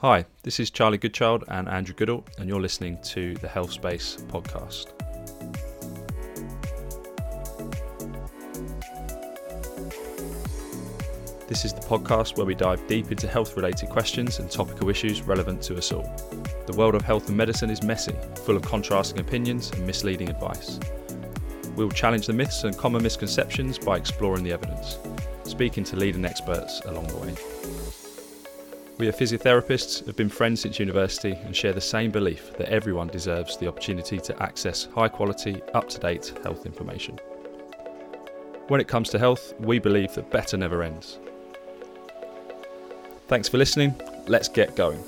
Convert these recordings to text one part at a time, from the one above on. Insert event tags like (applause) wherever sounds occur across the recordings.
Hi, this is Charlie Goodchild and Andrew Goodall, and you're listening to the Health Space podcast. This is the podcast where we dive deep into health related questions and topical issues relevant to us all. The world of health and medicine is messy, full of contrasting opinions and misleading advice. We will challenge the myths and common misconceptions by exploring the evidence, speaking to leading experts along the way. We are physiotherapists, have been friends since university, and share the same belief that everyone deserves the opportunity to access high quality, up to date health information. When it comes to health, we believe that better never ends. Thanks for listening. Let's get going.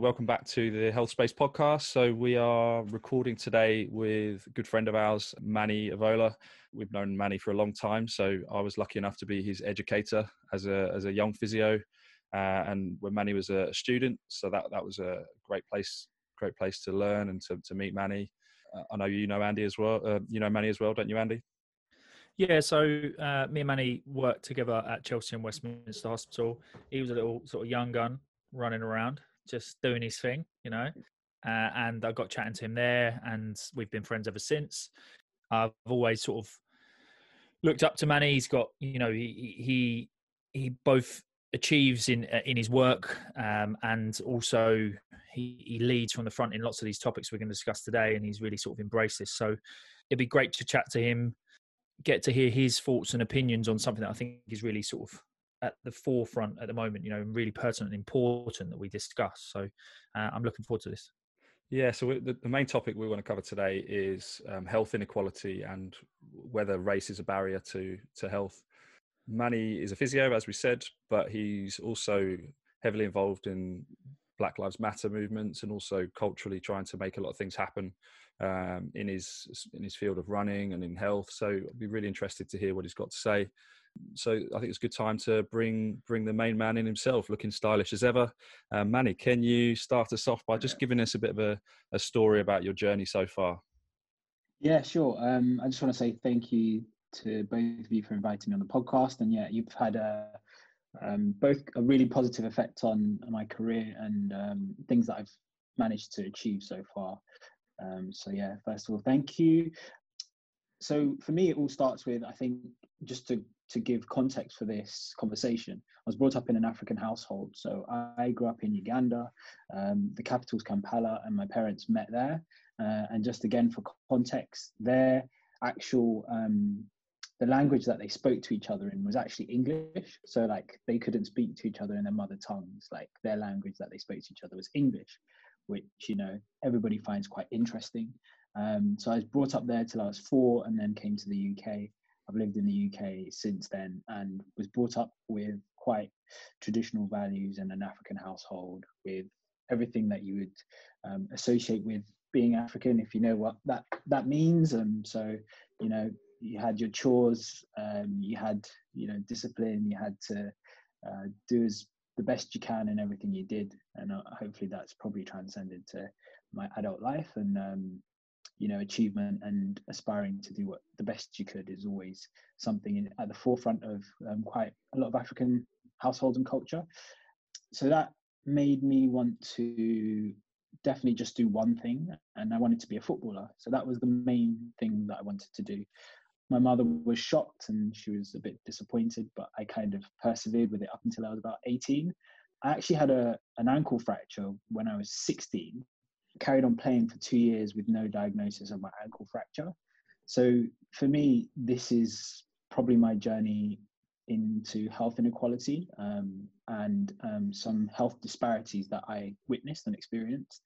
Welcome back to the Health Space podcast. So, we are recording today with a good friend of ours, Manni Ovola. We've known Manni for a long time, so I was lucky enough to be his educator as a, as a young physio. Uh, and when Manni was a student, so that, that was a great place, great place to learn and to, to meet Manni. Uh, I know you know Andy as well. Uh, you know Manni as well, don't you, Andy? Yeah, so uh, me and Manni worked together at Chelsea and Westminster Hospital. He was a little sort of young gun running around, just doing his thing, you know. Uh, and I got chatting to him there, and we've been friends ever since. I've always sort of looked up to Manni. He's got, you know, he he he both achieves in uh, in his work, um, and also he he leads from the front in lots of these topics we're going to discuss today, and he's really sort of embraced this. So it'd be great to chat to him get to hear his thoughts and opinions on something that I think is really sort of at the forefront at the moment, you know, and really pertinent and important that we discuss. So uh, I'm looking forward to this. Yeah, so the, main topic we want to cover today is um, health inequality and whether race is a barrier to to health. Manni is a physio, as we said, but he's also heavily involved in Black Lives Matter movements and also culturally trying to make a lot of things happen um, in his in his field of running and in health. So I'd be really interested to hear what he's got to say. So I think it's a good time to bring bring the main man in himself, looking stylish as ever. Um, Manni, can you start us off by just giving us a bit of a, a story about your journey so far? Yeah, sure. Um, I just want to say thank you to both of you for inviting me on the podcast. And yeah, you've had a um, both a really positive effect on, on my career and um, things that I've managed to achieve so far. Um, so yeah, first of all, thank you. So for me, it all starts with I think just to to give context for this conversation. I was brought up in an African household, so I grew up in Uganda. Um, the capital's Kampala, and my parents met there. Uh, and just again for context, their actual um, the language that they spoke to each other in was actually English. So like they couldn't speak to each other in their mother tongues. Like their language that they spoke to each other was English which you know everybody finds quite interesting. Um, so I was brought up there till I was four, and then came to the UK. I've lived in the UK since then, and was brought up with quite traditional values in an African household, with everything that you would um, associate with being African, if you know what that that means. And so, you know, you had your chores, um, you had you know discipline, you had to uh, do as the best you can in everything you did and uh, hopefully that's probably transcended to my adult life and um, you know achievement and aspiring to do what the best you could is always something in, at the forefront of um, quite a lot of african households and culture so that made me want to definitely just do one thing and i wanted to be a footballer so that was the main thing that i wanted to do my mother was shocked and she was a bit disappointed, but I kind of persevered with it up until I was about 18. I actually had a an ankle fracture when I was 16. Carried on playing for two years with no diagnosis of my ankle fracture. So for me, this is probably my journey into health inequality um, and um, some health disparities that I witnessed and experienced.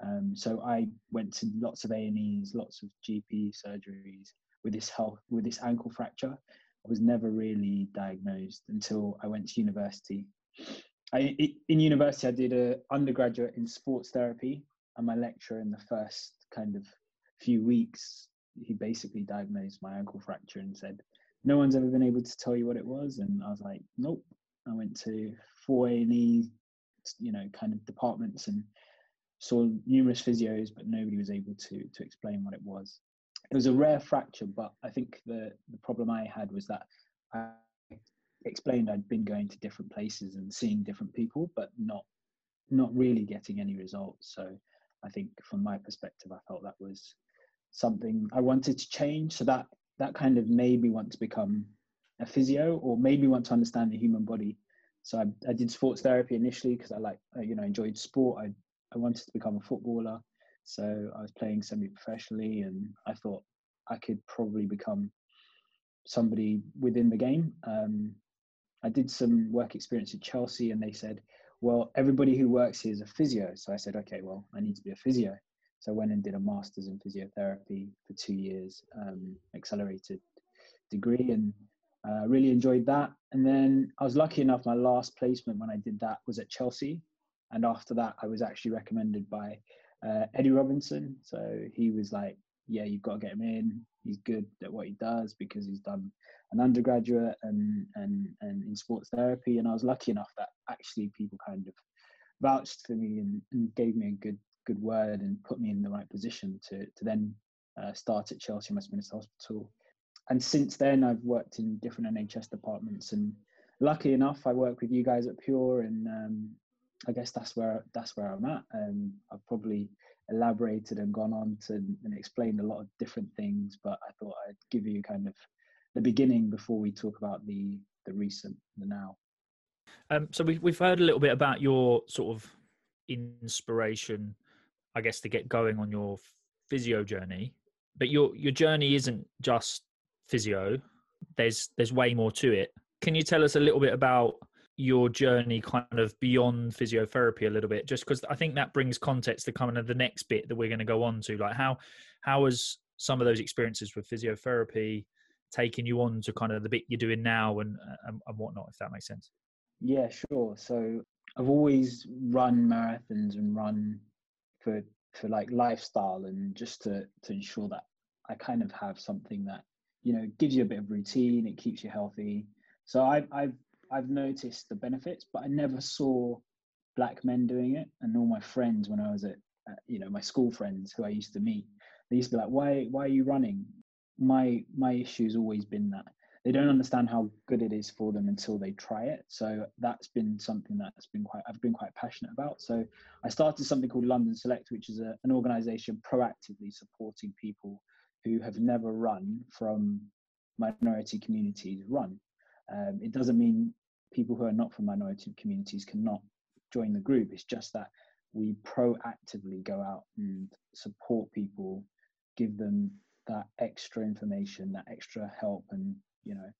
Um, so I went to lots of A&Es, lots of GP surgeries, with this health with this ankle fracture. I was never really diagnosed until I went to university. I, in university, I did a undergraduate in sports therapy, and my lecturer in the first kind of few weeks, he basically diagnosed my ankle fracture and said, "No one's ever been able to tell you what it was." And I was like, "Nope." I went to four A&E, you know, kind of departments and saw numerous physios, but nobody was able to to explain what it was it was a rare fracture, but I think the the problem I had was that I, explained I'd been going to different places and seeing different people, but not not really getting any results. So I think from my perspective, I felt that was something I wanted to change. So that that kind of made me want to become a physio or made me want to understand the human body. So I, I did sports therapy initially because I like you know enjoyed sport. I I wanted to become a footballer. So I was playing semi-professionally, and I thought I could probably become somebody within the game. Um, I did some work experience at Chelsea, and they said, "Well, everybody who works here is a physio." So I said, "Okay, well, I need to be a physio." So I went and did a master's in physiotherapy for two years, um, accelerated degree, and uh, really enjoyed that. And then I was lucky enough, my last placement when I did that was at Chelsea. And after that, I was actually recommended by uh, Eddie Robinson. So he was like, yeah, you've got to get him in. He's good at what he does because he's done an undergraduate and, and, and in sports therapy. And I was lucky enough that actually people kind of vouched for me and, and gave me a good good word and put me in the right position to to then uh, start at Chelsea Westminster Hospital. And since then, I've worked in different NHS departments, and lucky enough, I work with you guys at Pure, and um, I guess that's where that's where I'm at. Um, I've probably elaborated and gone on to and explained a lot of different things, but I thought I'd give you kind of the beginning before we talk about the the recent, the now. Um, so we, we've heard a little bit about your sort of inspiration I guess, to get going on your physio journey. But your your journey isn't just physio. There's there's way more to it. Can you tell us a little bit about your journey kind of beyond physiotherapy a little bit just because i think that brings context to kind of the next bit that we're going to go on to like how how has some of those experiences with physiotherapy taken you on to kind of the bit you're doing now and, and, and whatnot if that makes sense yeah sure so i've always run marathons and run for for like lifestyle and just to to ensure that I kind of have something that you know gives you a bit of routine, it keeps you healthy. So I've I've I've noticed the benefits, but I never saw black men doing it. And all my friends, when I was at, at you know my school friends who I used to meet, they used to be like, "Why why are you running?" My my issue's always been that they don't understand how good it is for them until they try it. So that's been something that's been quite I've been quite passionate about. So I started something called London Select, which is a, an organisation proactively supporting people who have never run from minority communities run. Um, it doesn't mean people who are not from minority communities cannot join the group. It's just that we proactively go out and support people, give them that extra information, that extra help, and you know,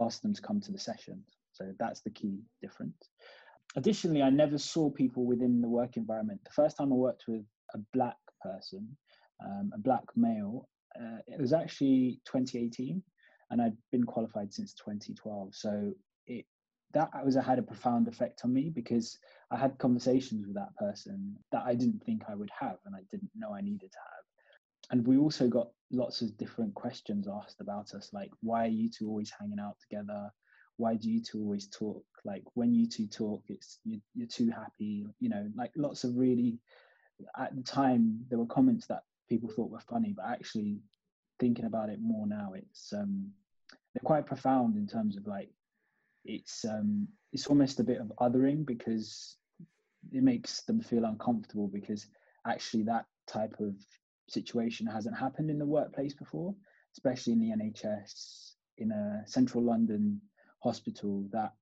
ask them to come to the sessions. So that's the key difference. Additionally, I never saw people within the work environment. The first time I worked with a black person, um, a black male, uh, it was actually 2018, and I'd been qualified since 2012. So it that was had a profound effect on me because I had conversations with that person that I didn't think I would have, and I didn't know I needed to have and we also got lots of different questions asked about us like why are you two always hanging out together? Why do you two always talk? Like when you two talk it's you, you're too happy you know like lots of really at the time there were comments that people thought were funny but actually thinking about it more now it's um they're quite profound in terms of like it's um it's almost a bit of othering because it makes them feel uncomfortable because actually that type of situation hasn't happened in the workplace before, especially in the NHS, in a central London hospital, that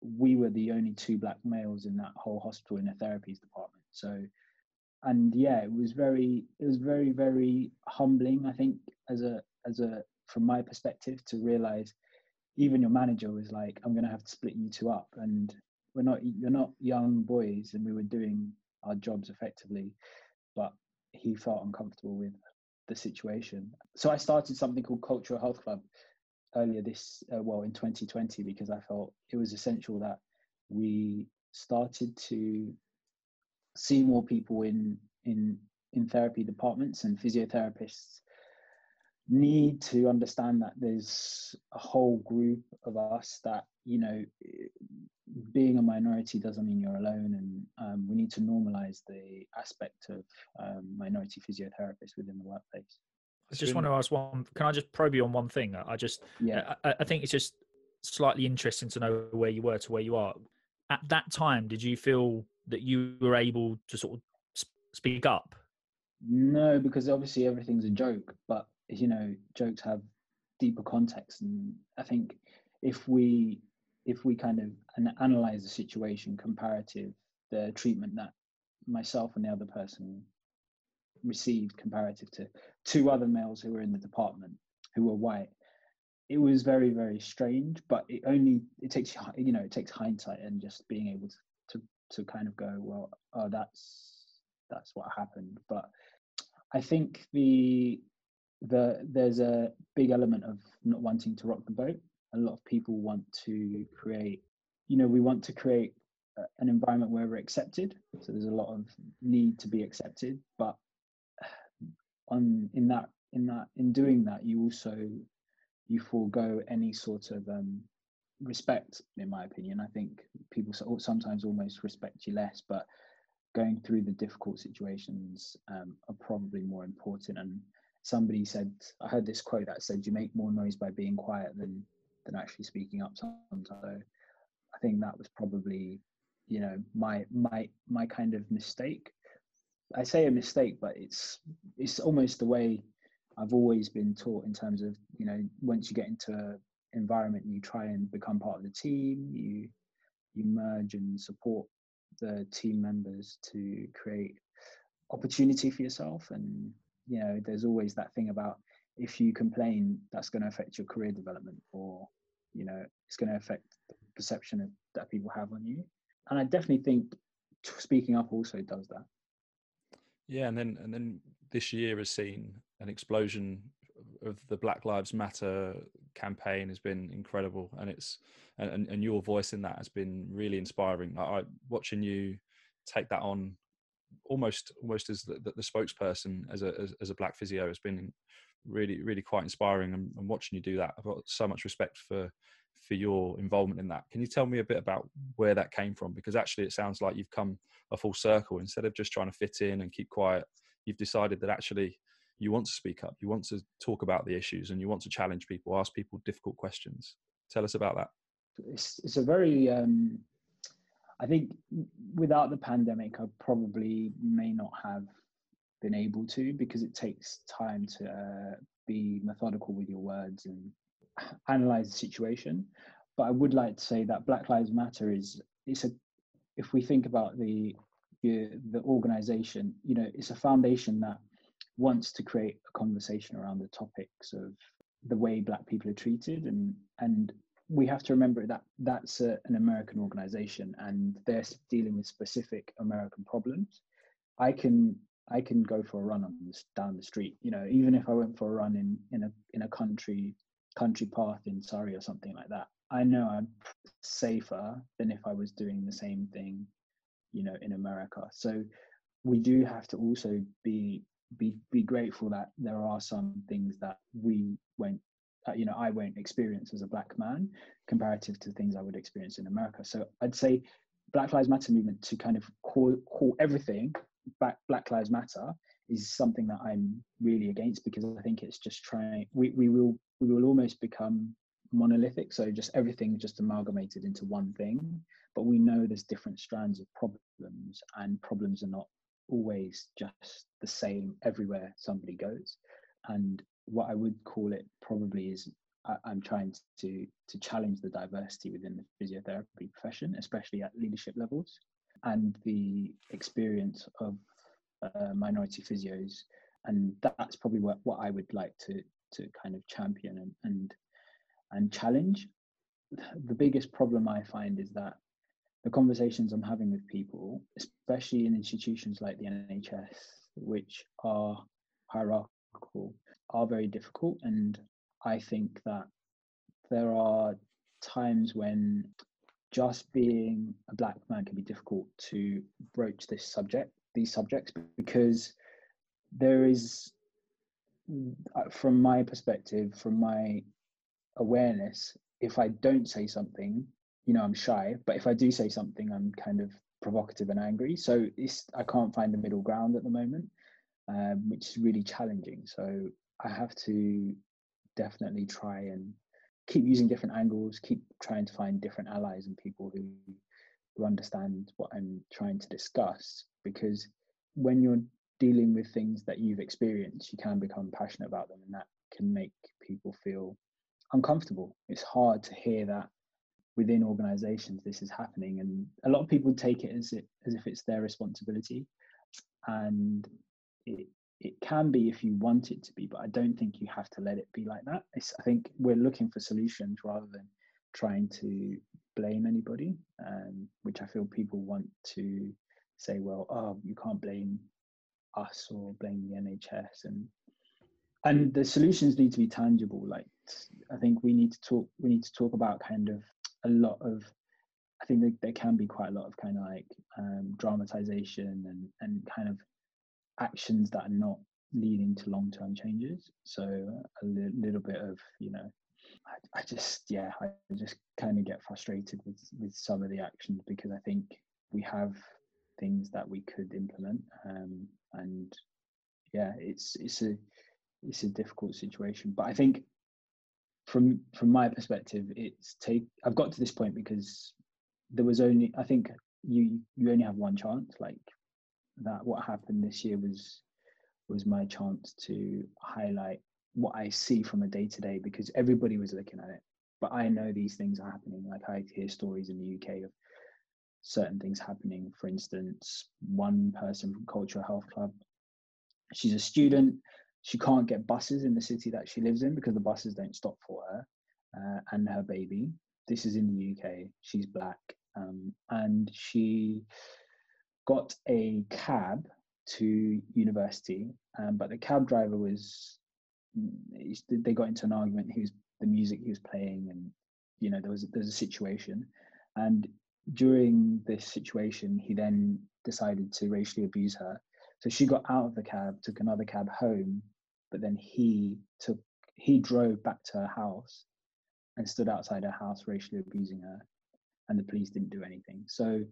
we were the only two black males in that whole hospital in a therapies department. So, and yeah, it was very, it was very, very humbling. I think as a, as a, from my perspective, to realize even your manager was like, "I'm going to have to split you two up," and we're not, you're not young boys, and we were doing our jobs effectively, he felt uncomfortable with the situation. So I started something called Cultural Health Club earlier this, uh, well, in 2020, because I felt it was essential that we started to see more people in in in therapy departments and physiotherapists need to understand that there's a whole group of us that you know being a minority doesn't mean you're alone, and um, we need to normalize the aspect of um, minority physiotherapists within the workplace. I just want to ask one. Can I just probe you on one thing? I just, yeah, I, I think it's just slightly interesting to know where you were to where you are. At that time, did you feel that you were able to sort of speak up? No, because obviously everything's a joke, but you know, jokes have deeper context, and I think if we if we kind of analyze the situation comparative, the treatment that myself and the other person received comparative to two other males who were in the department who were white it was very very strange but it only it takes you know it takes hindsight and just being able to to, to kind of go well oh that's that's what happened. But i think the the there's a big element of not wanting to rock the boat. A lot of people want to create you know we want to create an environment where we're accepted. So there's a lot of need to be accepted but (sighs) on in that in that in doing that you also you forego any sort of um, respect in my opinion. I think people sometimes almost respect you less but going through the difficult situations um, are probably more important. And somebody said i heard this quote that said you make more noise by being quiet than than actually speaking up sometimes so i think that was probably you know my my my kind of mistake I say a mistake, but it's it's almost the way I've always been taught in terms of you know once you get into an environment, you try and become part of the team. You you merge and support the team members to create opportunity for yourself. And you know, there's always that thing about if you complain, that's going to affect your career development, or you know, it's going to affect the perception of, that people have on you. And I definitely think speaking up also does that. Yeah, and then and then this year has seen an explosion of the Black Lives Matter campaign has been incredible, and it's and and your voice in that has been really inspiring. I, I watching you take that on almost almost as the, the, the spokesperson as a as, as, a black physio has been really really quite inspiring and, and watching you do that i've got so much respect for for your involvement in that. Can you tell me a bit about where that came from? Because actually, it sounds like you've come a full circle. Instead of just trying to fit in and keep quiet, you've decided that actually you want to speak up, you want to talk about the issues, and you want to challenge people, ask people difficult questions. Tell us about that. It's, it's a very, um, I think, without the pandemic, I probably may not have been able to because it takes time to uh, be methodical with your words and analyze the situation. But I would like to say that Black Lives Matter is it's a if we think about the the, the organization, you know, it's a foundation that wants to create a conversation around the topics of the way black people are treated and and we have to remember that that's a, an american organization and they're dealing with specific american problems i can i can go for a run on this down the street you know even if i went for a run in in a in a country country path in Surrey or something like that, I know I'm safer than if I was doing the same thing, you know, in America. So we do have to also be be be grateful that there are some things that we you know I won't experience as a black man comparative to things I would experience in America. So I'd say Black Lives Matter movement to kind of call call everything back Black Lives Matter is something that I'm really against because I think it's just trying we, we will we will almost become monolithic. So just everything just amalgamated into one thing. But we know there's different strands of problems and problems are not always just the same everywhere somebody goes. And what i would call it probably is I, am trying to to challenge the diversity within the physiotherapy profession especially at leadership levels and the experience of uh, minority physios, and that's probably what, what I would like to to kind of champion and and and challenge. The biggest problem I find is that the conversations I'm having with people, especially in institutions like the NHS, which are hierarchical, are very difficult. And I think that there are times when just being a black man can be difficult to broach this subject these subjects because there is uh, from my perspective from my awareness if i don't say something you know i'm shy but if i do say something i'm kind of provocative and angry so i can't find the middle ground at the moment um, which is really challenging so i have to definitely try and keep using different angles, keep trying to find different allies and people who who understand what I'm trying to discuss. Because when you're dealing with things that you've experienced, you can become passionate about them, and that can make people feel uncomfortable. It's hard to hear that within organizations this is happening and a lot of people take it as it as if it's their responsibility and it it can be if you want it to be but i don't think you have to let it be like that. It's, i think we're looking for solutions rather than trying to blame anybody um, which i feel people want to say well oh you can't blame us or blame the nhs and and the solutions need to be tangible. Like i think we need to talk we need to talk about kind of a lot of I think there, there can be quite a lot of kind of like um, dramatization and and kind of actions that are not leading to long term changes. So a li- little bit of you know, I, I just yeah, I just kind of get frustrated with with some of the actions because I think we have things that we could implement um, and yeah, it's it's a it's a difficult situation. But I think from from my perspective, it's take. I've got to this point because there was only. I think you you only have one chance. Like that, what happened this year was was my chance to highlight what I see from a day to day because everybody was looking at it. But I know these things are happening. Like I hear stories in the UK of certain things happening. For instance, one person from Cultural Health Club, she's a student she can't get buses in the city that she lives in because the buses don't stop for her uh, and her baby. This is in the UK. She's black. Um, and she got a cab to university, um, but the cab driver was, they got into an argument. He was the music he was playing, and you know there was there's a situation, and during this situation, he then decided to racially abuse her so she got out of the cab, took another cab home, but then he took he drove back to her house and stood outside her house racially abusing her and the police didn't do anything. So,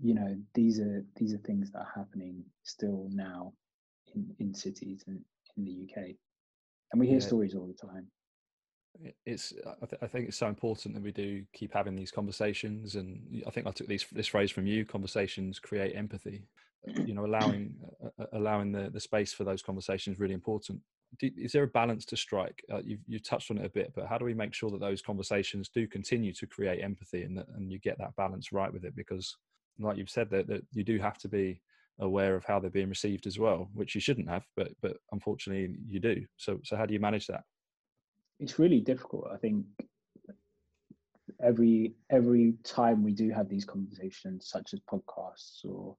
you know, these are these are things that are happening still now in, in cities and in the UK. And we hear yeah. stories all the time. It's I, th- I, think it's so important that we do keep having these conversations. And i think i took these, this phrase from you conversations create empathy. (clears throat) You know allowing uh, allowing the, the space for those conversations really important. Do, is there a balance to strike? Uh, you've, you've touched on it a bit but how do we make sure that those conversations do continue to create empathy and that, and you get that balance right with it? Because like you've said that, that you do have to be aware of how they're being received as well which you shouldn't have but but unfortunately you do so so how do you manage that it's really difficult i think every every time we do have these conversations such as podcasts or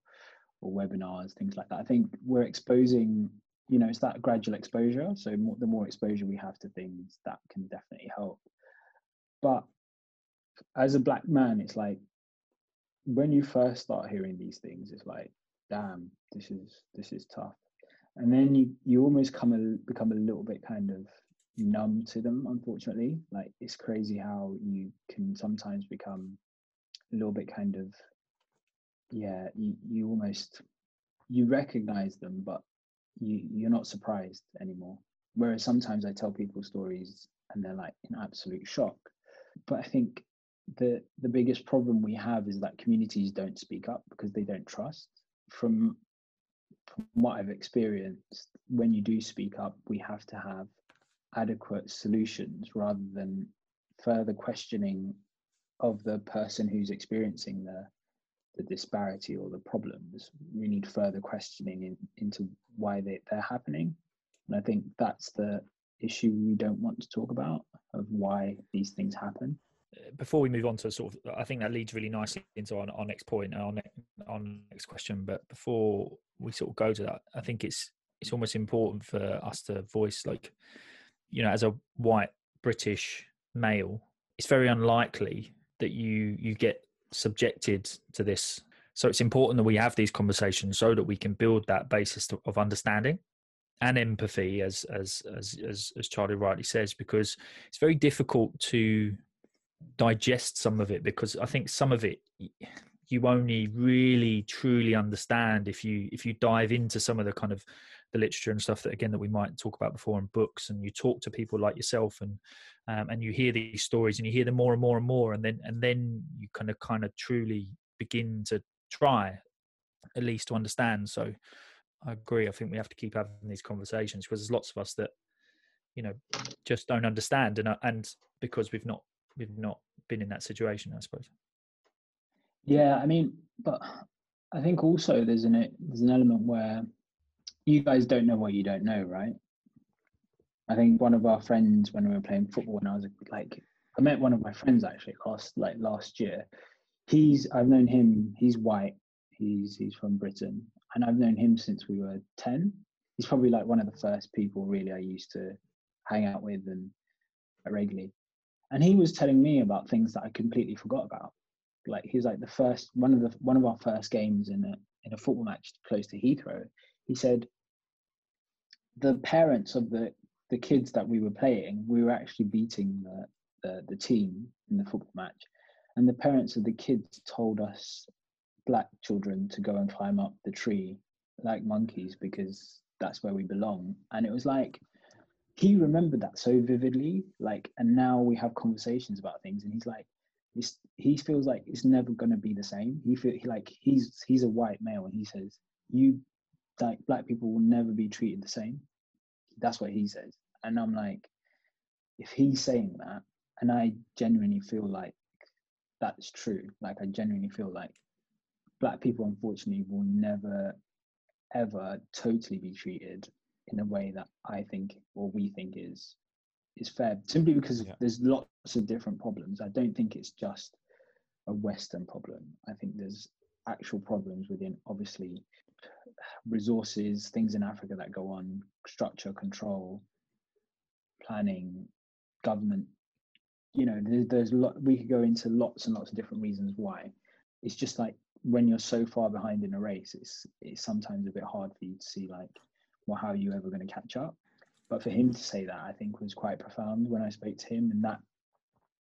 or webinars, things like that. I think we're exposing, you know, it's that gradual exposure. So more, the more exposure we have to things, that can definitely help. But as a black man, it's like when you first start hearing these things, it's like, damn, this is this is tough. And then you you almost come a, become a little bit kind of numb to them. Unfortunately, like it's crazy how you can sometimes become a little bit kind of yeah you, you almost you recognize them but you you're not surprised anymore whereas sometimes i tell people stories and they're like in absolute shock but i think the the biggest problem we have is that communities don't speak up because they don't trust from, from what i've experienced when you do speak up we have to have adequate solutions rather than further questioning of the person who's experiencing the the disparity or the problems, we need further questioning in, into why they, they're happening. And I think that's the issue we don't want to talk about of why these things happen. Before we move on to sort of, I think that leads really nicely into our, our next point, our, ne- our next question. But before we sort of go to that, I think it's it's almost important for us to voice, like, you know, as a white British male, it's very unlikely that you you get subjected to this. So it's important that we have these conversations so that we can build that basis of understanding and empathy, as as as, as Charlie rightly says, because it's very difficult to digest some of it because I think some of it you only really truly understand if you if you dive into some of the kind of the literature and stuff that again that we might talk about before in books and you talk to people like yourself and um, and you hear these stories and you hear them more and more and more and then and then you kind of kind of truly begin to try at least to understand. So i agree. I think we have to keep having these conversations because there's lots of us that you know just don't understand and uh, and because we've not we've not been in that situation i suppose yeah i mean but i think also there's an there's an element where you guys don't know what you don't know, right? I think one of our friends when we were playing football when I was like I met one of my friends actually last like last year. He's I've known him, he's white, he's he's from Britain, and I've known him since we were 10. He's probably like one of the first people really I used to hang out with and uh, regularly. And he was telling me about things that I completely forgot about. Like he's like the first one of the one of our first games in a in a football match close to Heathrow. He said the parents of the the kids that we were playing, we were actually beating the, the, the team in the football match, and the parents of the kids told us black children to go and climb up the tree like monkeys because that's where we belong. And it was like he remembered that so vividly, like, and now we have conversations about things, and he's like, it's, he feels like it's never going to be the same. He feel he, like he's he's a white male, and he says you like black people will never be treated the same. That's what he says. And I'm like, if he's saying that, and I genuinely feel like that's true, like I genuinely feel like black people unfortunately will never ever totally be treated in a way that I think or we think is is fair simply because yeah. there's lots of different problems. I don't think it's just a Western problem. I think there's actual problems within obviously resources, things in Africa that go on, structure, control, planning, government. You know, there's, there's lot. We could go into lots and lots of different reasons why. It's just like when you're so far behind in a race, it's it's sometimes a bit hard for you to see like, well, how are you ever going to catch up? But for him to say that, I think was quite profound when I spoke to him, and that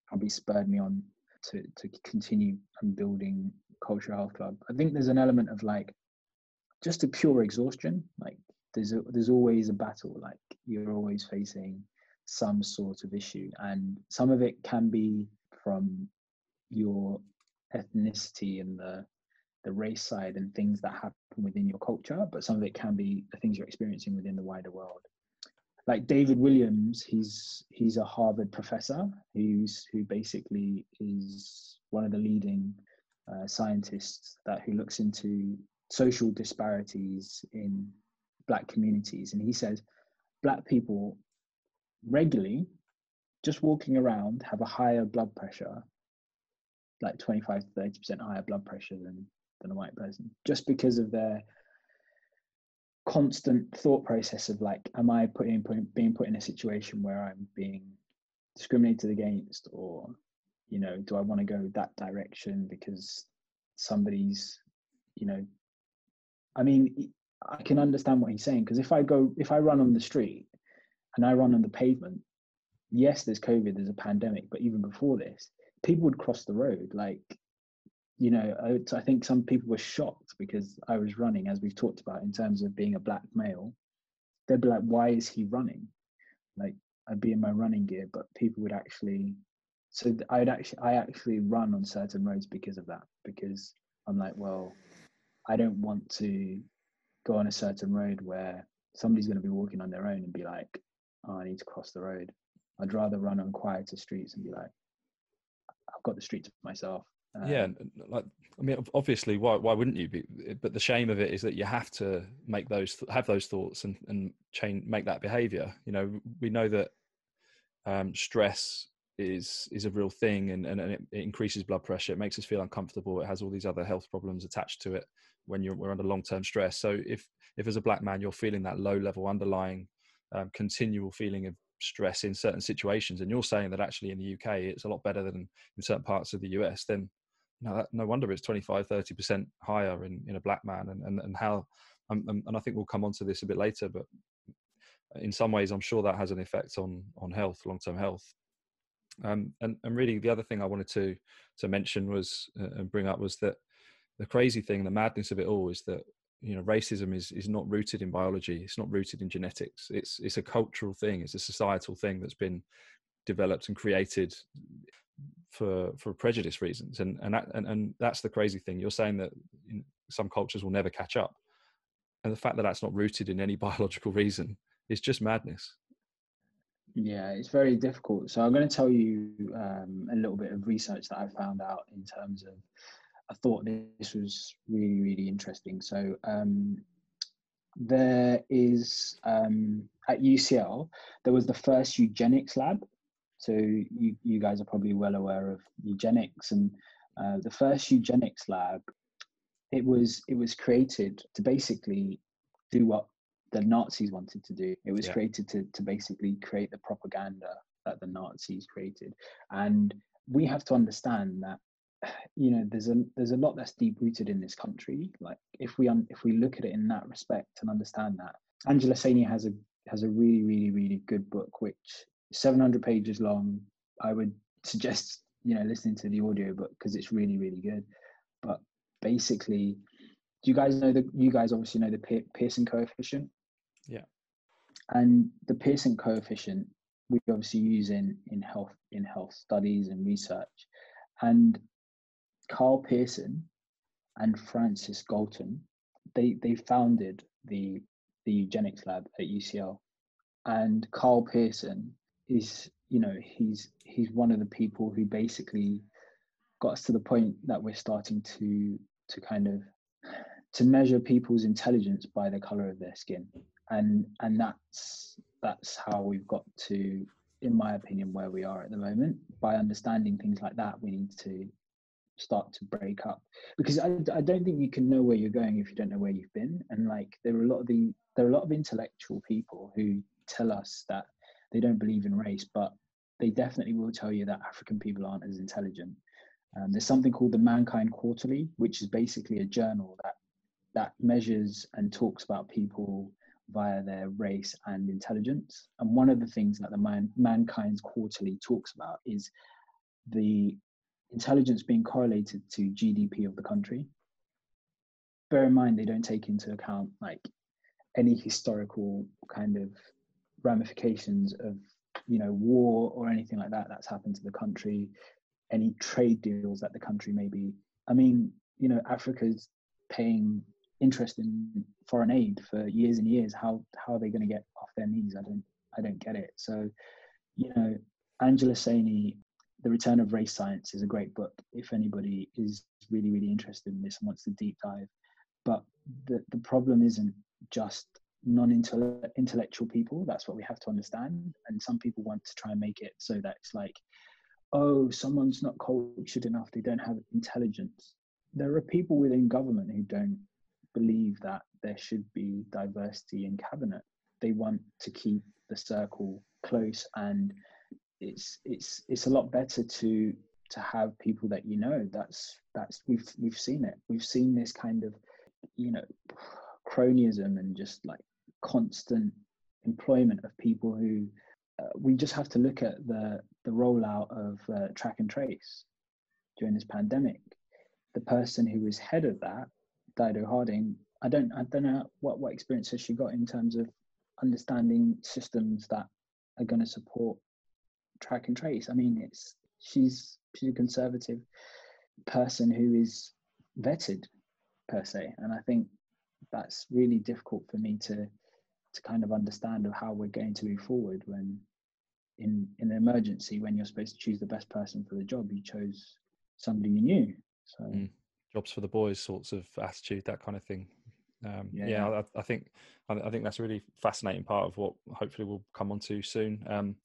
probably spurred me on to to continue and building Cultural Health Club. I think there's an element of like just a pure exhaustion. Like there's a, there's always a battle. Like you're always facing some sort of issue, and some of it can be from your ethnicity and the the race side and things that happen within your culture, but some of it can be the things you're experiencing within the wider world. Like David Williams, he's he's a Harvard professor who's who basically is one of the leading uh, scientists that who looks into social disparities in black communities and he says black people regularly just walking around have a higher blood pressure like 25 to 30 percent higher blood pressure than than a white person just because of their constant thought process of like am i putting being put in a situation where i'm being discriminated against or you know do i want to go that direction because somebody's you know I mean, I can understand what he's saying because if I go, if I run on the street and I run on the pavement, yes, there's COVID, there's a pandemic, but even before this, people would cross the road. Like, you know, I, I think some people were shocked because I was running, as we've talked about, in terms of being a black male. They'd be like, why is he running? Like, I'd be in my running gear, but people would actually. So I'd actually, I actually run on certain roads because of that. Because I'm like, well, I don't want to go on a certain road where somebody's going to be walking on their own and be like, oh, I need to cross the road. I'd rather run on quieter streets and be like, I've got the street to myself. Um, yeah, like I mean, obviously, why why wouldn't you be? But the shame of it is that you have to make those have those thoughts and and change make that behavior. You know, we know that um, stress is is a real thing and, and, it, it, increases blood pressure it makes us feel uncomfortable it has all these other health problems attached to it when you're we're under long-term stress so if if as a black man you're feeling that low level underlying um, continual feeling of stress in certain situations and you're saying that actually in the uk it's a lot better than in certain parts of the us then you know, that, no wonder it's 25 30% higher in, in a black man and, and, and how um, um, and i think we'll come on to this a bit later but in some ways i'm sure that has an effect on on health long-term health. Um, and, and really the other thing i wanted to to mention was uh, and bring up was that the crazy thing, the madness of it all is that you know racism is is not rooted in biology. It's not rooted in genetics. It's it's a cultural thing. It's a societal thing that's been developed and created for for prejudice reasons. And and that, and, and that's the crazy thing. You're saying that some cultures will never catch up. And the fact that that's not rooted in any (laughs) biological reason is just madness. Yeah it's very difficult. So i'm going to tell you um, a little bit of research that i found out in terms of i thought this was really really interesting. So um, there is um, at ucl there was the first eugenics lab so you, you guys are probably well aware of eugenics and uh, the first eugenics lab. It was it was created to basically do what the Nazis wanted to do. It was yeah. created to to basically create the propaganda that the Nazis created, and we have to understand that you know there's a there's a lot that's deep rooted in this country. Like if we un, if we look at it in that respect and understand that, Angela Saini has a has a really really really good book which 700 pages long. I would suggest you know listening to the audio book because it's really really good. But basically, do you guys know the? You guys obviously know the Pearson coefficient. Yeah. And the Pearson coefficient we obviously use in in health in health studies and research, and Karl Pearson and Francis Galton they they founded the the eugenics lab at UCL, and Karl Pearson is you know he's he's one of the people who basically got us to the point that we're starting to to kind of to measure people's intelligence by the color of their skin. And and that's that's how we've got to in my opinion where we are at the moment. By understanding things like that we need to start to break up. Because I, I don't think you can know where you're going if you don't know where you've been. And like there are a lot of the there are a lot of intellectual people who tell us that they don't believe in race, but they definitely will tell you that African people aren't as intelligent. Um, there's something called the Mankind Quarterly, which is basically a journal that that measures and talks about people via their race and intelligence. And one of the things that the Man, Mankind's Quarterly talks about is the intelligence being correlated to GDP of the country. Bear in mind, they don't take into account like any historical kind of ramifications of you know war or anything like that that's happened to the country any trade deals that the country may be. I mean you know africa's paying interest in foreign aid for years and years. How how are they going to get off their knees? I don't i don't get it. So you know angela saini the return of race science is a great book if anybody is really really interested in this and wants to deep dive. But the the problem isn't just non-intellectual people that's what we have to understand. And some people want to try and make it so that it's like oh someone's not cultured enough they don't have intelligence. There are people within government who don't believe that there should be diversity in cabinet. They want to keep the circle close and it's it's it's a lot better to to have people that you know. That's that's we've we've seen it. We've seen this kind of you know cronyism and just like constant employment of people who uh, we just have to look at the the rollout of uh, track and trace during this pandemic. The person who was head of that, Dido Harding, I don't I don't know what what experience has she got in terms of understanding systems that are going to support track and trace. I mean, it's she's she's a conservative person who is vetted per se, and I think that's really difficult for me to to kind of understand of how we're going to move forward when in in an emergency when you're supposed to choose the best person for the job you chose somebody you knew. So mm. jobs for the boys sorts of attitude that kind of thing. Um, yeah, yeah I, I, think I, think that's a really fascinating part of what hopefully we'll come on to soon. Um,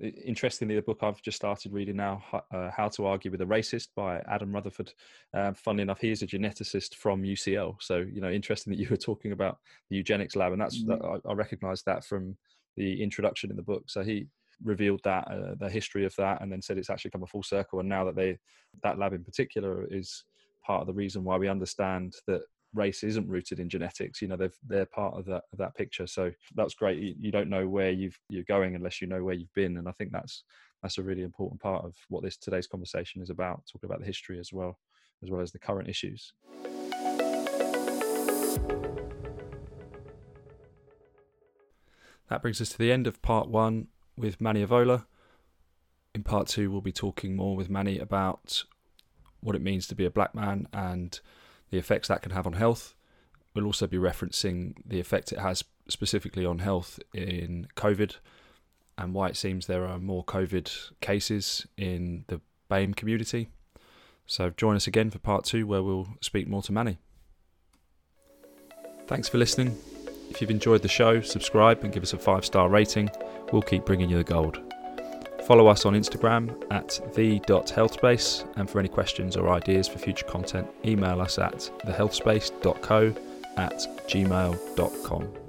interestingly, the book I've just started reading now, uh, How to Argue with a Racist by Adam Rutherford. Uh, funnily enough, he is a geneticist from UCL. So, you know, interesting that you were talking about the eugenics lab. And that's, mm-hmm. that, I, I recognize that from the introduction in the book. So he revealed that, uh, the history of that, and then said it's actually come a full circle. And now that they, that lab in particular is part of the reason why we understand that race isn't rooted in genetics you know they're they're part of that of that picture. So that's great. You, you don't know where you've you're going unless you know where you've been. And i think that's that's a really important part of what this today's conversation is about talking about the history as well as well as the current issues. That brings us to the end of part one with Manni Ovola. In part two, we'll be talking more with Manni about what it means to be a black man and the effects that can have on health. We'll also be referencing the effect it has specifically on health in COVID and why it seems there are more COVID cases in the BAME community. So join us again for part two, where we'll speak more to Manni. Thanks for listening. If you've enjoyed the show, subscribe and give us a five star rating. We'll keep bringing you the gold. Follow us on Instagram at the.healthspace, and for any questions or ideas for future content, email us at thehealthspace.co at gmail.com.